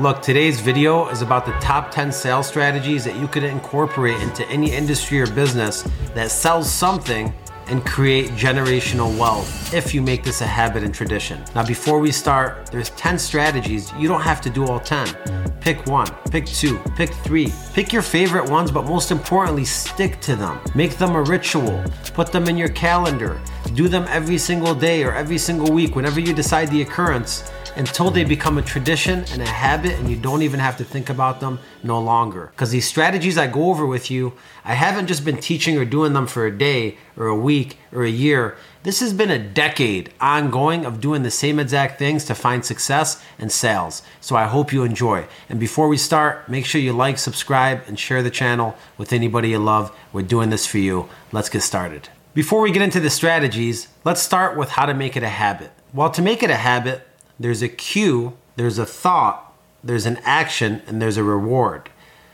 Look, today's video is about the top 10 sales strategies that you could incorporate into any industry or business that sells something and create generational wealth if you make this a habit and tradition. Now, before we start, there's 10 strategies. You don't have to do all 10. Pick one, pick two, pick three. Pick your favorite ones, but most importantly, stick to them. Make them a ritual. Put them in your calendar. Do them every single day or every single week whenever you decide the occurrence until they become a tradition and a habit and you don't even have to think about them no longer. Because these strategies I go over with you, I haven't just been teaching or doing them for a day or a week or a year. This has been a decade ongoing of doing the same exact things to find success and sales. So I hope you enjoy. And before we start, make sure you like, subscribe, and share the channel with anybody you love. We're doing this for you. Let's get started. Before we get into the strategies, let's start with how to make it a habit. Well, to make it a habit, there's a cue, there's a thought, there's an action, and there's a reward.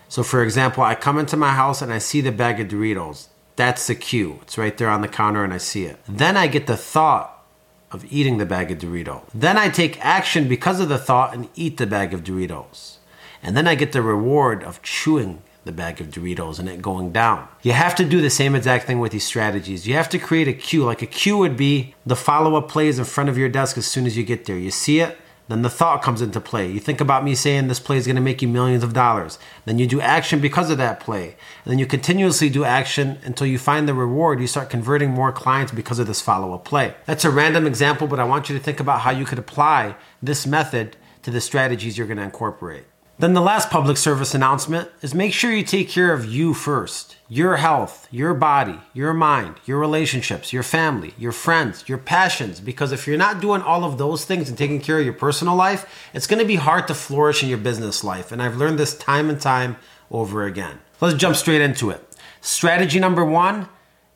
So, for example, I come into my house and I see the bag of Doritos. That's the cue. It's right there on the counter and I see it. Then I get the thought of eating the bag of Doritos. Then I take action because of the thought and eat the bag of Doritos. And then I get the reward of chewing the bag of Doritos and it going down. You have to do the same exact thing with these strategies. You have to create a cue. Like a cue would be the follow up plays in front of your desk as soon as you get there. You see it, then the thought comes into play. You think about me saying this play is going to make you millions of dollars. Then you do action because of that play. And then you continuously do action until you find the reward. You start converting more clients because of this follow up play. That's a random example, but I want you to think about how you could apply this method to the strategies you're going to incorporate. Then the last public service announcement is make sure you take care of you first. Your health, your body, your mind, your relationships, your family, your friends, your passions. Because if you're not doing all of those things and taking care of your personal life, it's going to be hard to flourish in your business life. And I've learned this time and time over again. Let's jump straight into it. Strategy number one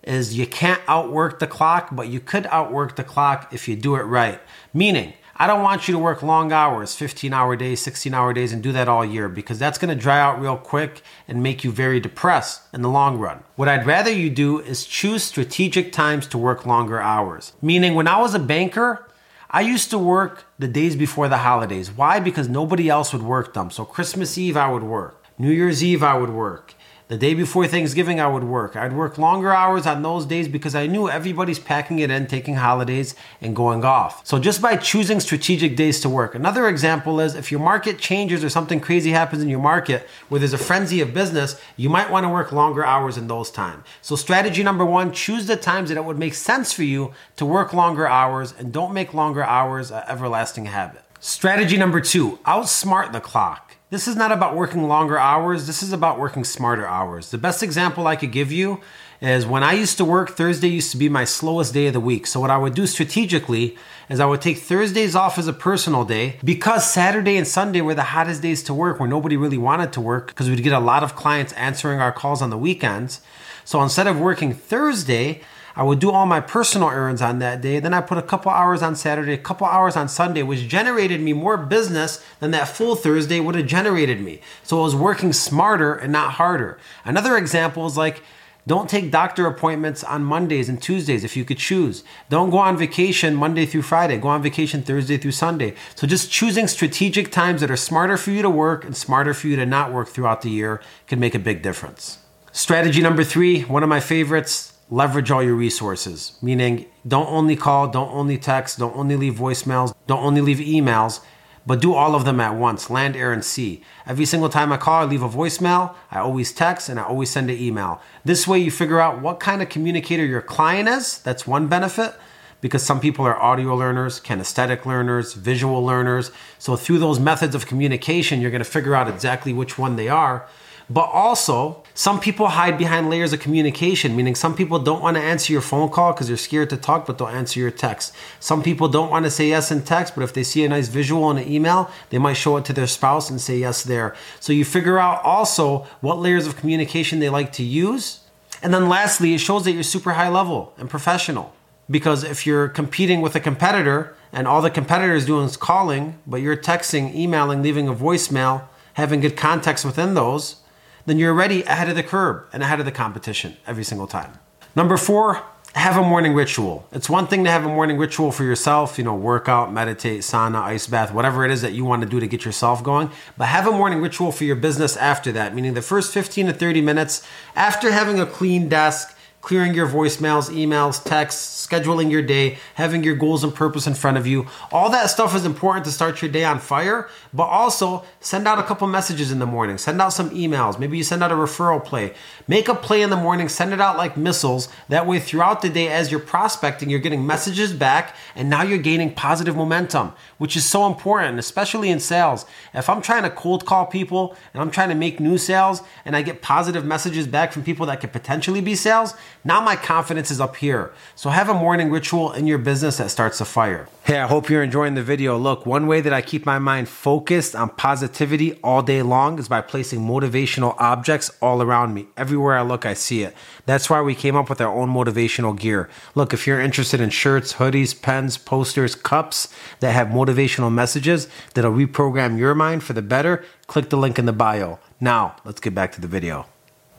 is you can't outwork the clock, but you could outwork the clock if you do it right. Meaning, I don't want you to work long hours, 15 hour days, 16 hour days, and do that all year because that's going to dry out real quick and make you very depressed in the long run. What I'd rather you do is choose strategic times to work longer hours. Meaning, when I was a banker, I used to work the days before the holidays. Why? Because nobody else would work them. So, Christmas Eve, I would work. New Year's Eve, I would work. The day before Thanksgiving, I would work. I'd work longer hours on those days because I knew everybody's packing it in, taking holidays, and going off. So just by choosing strategic days to work. Another example is if your market changes or something crazy happens in your market where there's a frenzy of business, you might want to work longer hours in those times. So strategy number one, choose the times that it would make sense for you to work longer hours and don't make longer hours an everlasting habit. Strategy number two, outsmart the clock. This is not about working longer hours, this is about working smarter hours. The best example I could give you is when I used to work, Thursday used to be my slowest day of the week. So, what I would do strategically is I would take Thursdays off as a personal day because Saturday and Sunday were the hottest days to work where nobody really wanted to work because we'd get a lot of clients answering our calls on the weekends. So, instead of working Thursday, I would do all my personal errands on that day. Then I put a couple hours on Saturday, a couple hours on Sunday, which generated me more business than that full Thursday would have generated me. So I was working smarter and not harder. Another example is like, don't take doctor appointments on Mondays and Tuesdays if you could choose. Don't go on vacation Monday through Friday. Go on vacation Thursday through Sunday. So just choosing strategic times that are smarter for you to work and smarter for you to not work throughout the year can make a big difference. Strategy number three, one of my favorites, leverage all your resources, meaning don't only call, don't only text, don't only leave voicemails, don't only leave emails, but do all of them at once land, air, and sea. Every single time I call, I leave a voicemail, I always text, and I always send an email. This way, you figure out what kind of communicator your client is. That's one benefit because some people are audio learners, kinesthetic learners, visual learners. So, through those methods of communication, you're going to figure out exactly which one they are. But also, some people hide behind layers of communication, meaning some people don't want to answer your phone call because they're scared to talk, but they'll answer your text. Some people don't want to say yes in text, but if they see a nice visual in an email, they might show it to their spouse and say yes there. So you figure out also what layers of communication they like to use. And then lastly, it shows that you're super high level and professional. Because if you're competing with a competitor and all the competitor is doing is calling, but you're texting, emailing, leaving a voicemail, having good context within those, then you're already ahead of the curve and ahead of the competition every single time. Number four, have a morning ritual. It's one thing to have a morning ritual for yourself, you know, workout, meditate, sauna, ice bath, whatever it is that you want to do to get yourself going. But have a morning ritual for your business after that, meaning the first 15 to 30 minutes after having a clean desk, clearing your voicemails, emails, texts, scheduling your day, having your goals and purpose in front of you. All that stuff is important to start your day on fire, but also send out a couple messages in the morning, send out some emails. Maybe you send out a referral play. Make a play in the morning, send it out like missiles. That way, throughout the day, as you're prospecting, you're getting messages back, and now you're gaining positive momentum, which is so important, especially in sales. If I'm trying to cold call people and I'm trying to make new sales and I get positive messages back from people that could potentially be sales, now my confidence is up here. So have a morning ritual in your business that starts a fire. Hey, I hope you're enjoying the video. Look, one way that I keep my mind focused on positivity all day long is by placing motivational objects all around me. Everywhere I look, I see it. That's why we came up with our own motivational gear. Look, if you're interested in shirts, hoodies, pens, posters, cups that have motivational messages that'll reprogram your mind for the better, click the link in the bio. Now, let's get back to the video.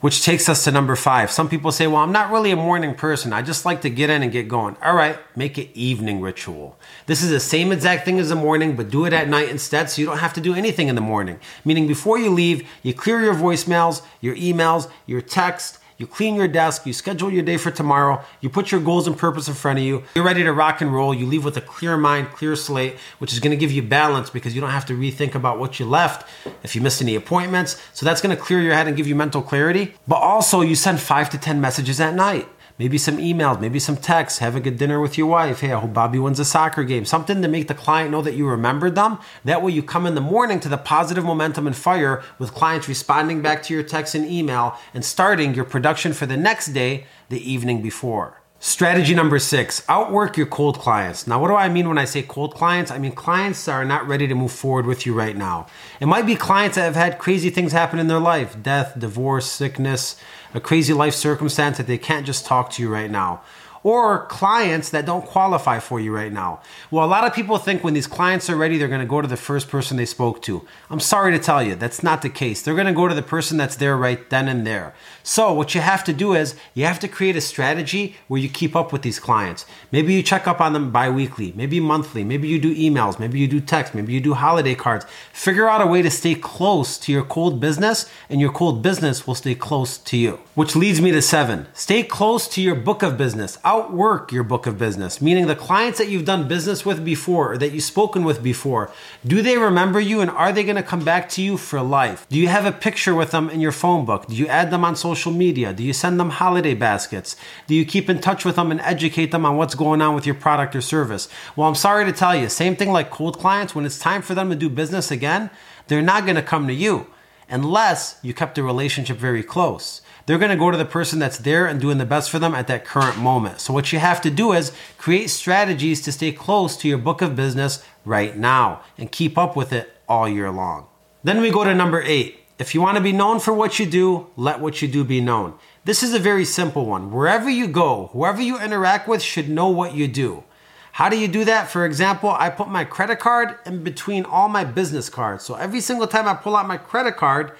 Which takes us to number five. Some people say, well, I'm not really a morning person. I just like to get in and get going. All right, make it evening ritual. This is the same exact thing as the morning, but do it at night instead so you don't have to do anything in the morning. Meaning before you leave, you clear your voicemails, your emails, your text, you clean your desk, you schedule your day for tomorrow, you put your goals and purpose in front of you, you're ready to rock and roll, you leave with a clear mind, clear slate, which is gonna give you balance because you don't have to rethink about what you left if you missed any appointments. So that's gonna clear your head and give you mental clarity. But also, you send five to 10 messages at night maybe some emails, maybe some texts, have a good dinner with your wife. Hey, I hope Bobby wins a soccer game. Something to make the client know that you remembered them. That way you come in the morning to the positive momentum and fire with clients responding back to your text and email and starting your production for the next day the evening before. Strategy number six, outwork your cold clients. Now, what do I mean when I say cold clients? I mean clients that are not ready to move forward with you right now. It might be clients that have had crazy things happen in their life death, divorce, sickness, a crazy life circumstance that they can't just talk to you right now or clients that don't qualify for you right now. Well, a lot of people think when these clients are ready, they're going to go to the first person they spoke to. I'm sorry to tell you, that's not the case. They're going to go to the person that's there right then and there. So, what you have to do is you have to create a strategy where you keep up with these clients. Maybe you check up on them bi-weekly, maybe monthly, maybe you do emails, maybe you do text, maybe you do holiday cards. Figure out a way to stay close to your cold business and your cold business will stay close to you. Which leads me to 7. Stay close to your book of business outwork your book of business, meaning the clients that you've done business with before or that you've spoken with before. Do they remember you and are they going to come back to you for life? Do you have a picture with them in your phone book? Do you add them on social media? Do you send them holiday baskets? Do you keep in touch with them and educate them on what's going on with your product or service? Well, I'm sorry to tell you, same thing like cold clients, when it's time for them to do business again, they're not going to come to you unless you kept the relationship very close. They're going to go to the person that's there and doing the best for them at that current moment. So, what you have to do is create strategies to stay close to your book of business right now and keep up with it all year long. Then we go to number eight. If you want to be known for what you do, let what you do be known. This is a very simple one. Wherever you go, whoever you interact with should know what you do. How do you do that? For example, I put my credit card in between all my business cards. So every single time I pull out my credit card,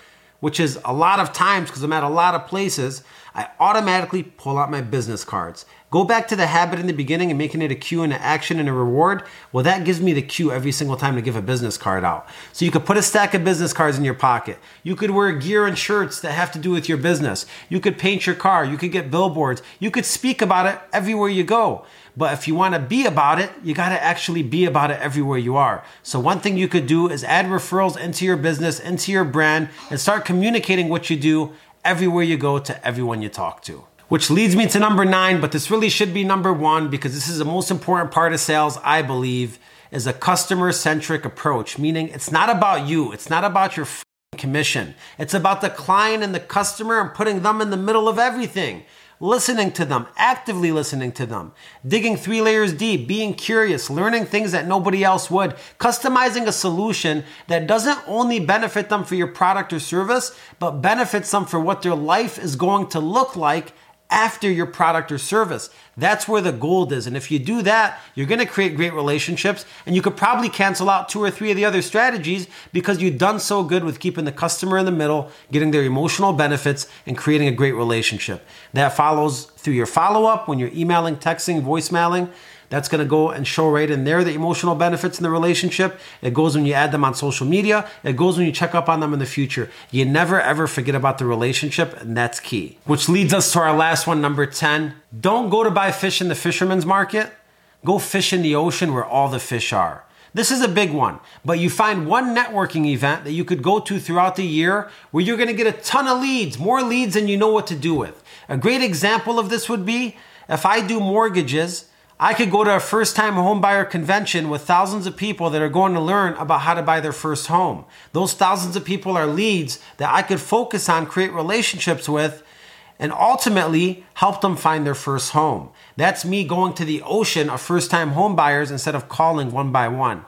which is a lot of times because I'm at a lot of places, I automatically pull out my business cards. Go back to the habit in the beginning and making it a cue and an action and a reward. Well, that gives me the cue every single time to give a business card out. So you could put a stack of business cards in your pocket. You could wear gear and shirts that have to do with your business. You could paint your car. You could get billboards. You could speak about it everywhere you go. But if you want to be about it, you got to actually be about it everywhere you are. So, one thing you could do is add referrals into your business, into your brand, and start communicating what you do everywhere you go to everyone you talk to. Which leads me to number nine, but this really should be number one because this is the most important part of sales, I believe, is a customer centric approach, meaning it's not about you, it's not about your commission. It's about the client and the customer and putting them in the middle of everything listening to them, actively listening to them, digging three layers deep, being curious, learning things that nobody else would, customizing a solution that doesn't only benefit them for your product or service, but benefits them for what their life is going to look like after your product or service. That's where the gold is. And if you do that, you're going to create great relationships and you could probably cancel out two or three of the other strategies because you've done so good with keeping the customer in the middle, getting their emotional benefits and creating a great relationship. That follows through your follow up when you're emailing, texting, voicemailing. That's going to go and show right in there the emotional benefits in the relationship. It goes when you add them on social media. It goes when you check up on them in the future. You never ever forget about the relationship, and that's key. Which leads us to our last one, number 10. Don't go to buy fish in the fisherman's market. Go fish in the ocean where all the fish are. This is a big one, but you find one networking event that you could go to throughout the year where you're going to get a ton of leads, more leads than you know what to do with. A great example of this would be if I do mortgages I could go to a first time homebuyer convention with thousands of people that are going to learn about how to buy their first home. Those thousands of people are leads that I could focus on, create relationships with, and ultimately help them find their first home. That's me going to the ocean of first time homebuyers instead of calling one by one.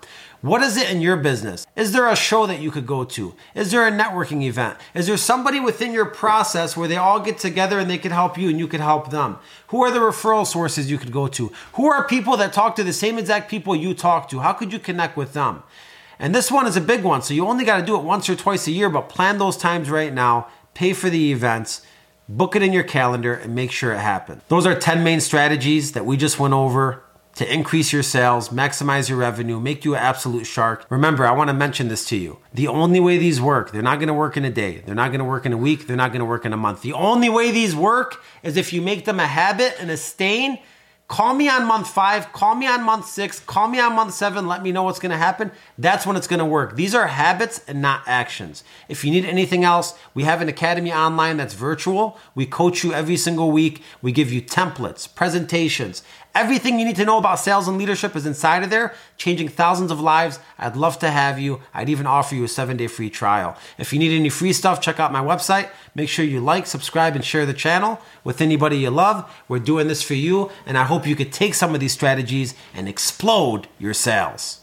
What is it in your business? Is there a show that you could go to? Is there a networking event? Is there somebody within your process where they all get together and they could help you and you could help them? Who are the referral sources you could go to? Who are people that talk to the same exact people you talk to? How could you connect with them? And this one is a big one, so you only got to do it once or twice a year, but plan those times right now, pay for the events, book it in your calendar, and make sure it happens. Those are 10 main strategies that we just went over to increase your sales, maximize your revenue, make you an absolute shark. Remember, I want to mention this to you. The only way these work, they're not going to work in a day. They're not going to work in a week. They're not going to work in a month. The only way these work is if you make them a habit and a stain Call me on month five, call me on month six, call me on month seven, let me know what's gonna happen. That's when it's gonna work. These are habits and not actions. If you need anything else, we have an academy online that's virtual. We coach you every single week. We give you templates, presentations, Everything you need to know about sales and leadership is inside of there, changing thousands of lives. I'd love to have you. I'd even offer you a seven day free trial. If you need any free stuff, check out my website. Make sure you like, subscribe, and share the channel with anybody you love. We're doing this for you, and I hope you could take some of these strategies and explode your sales.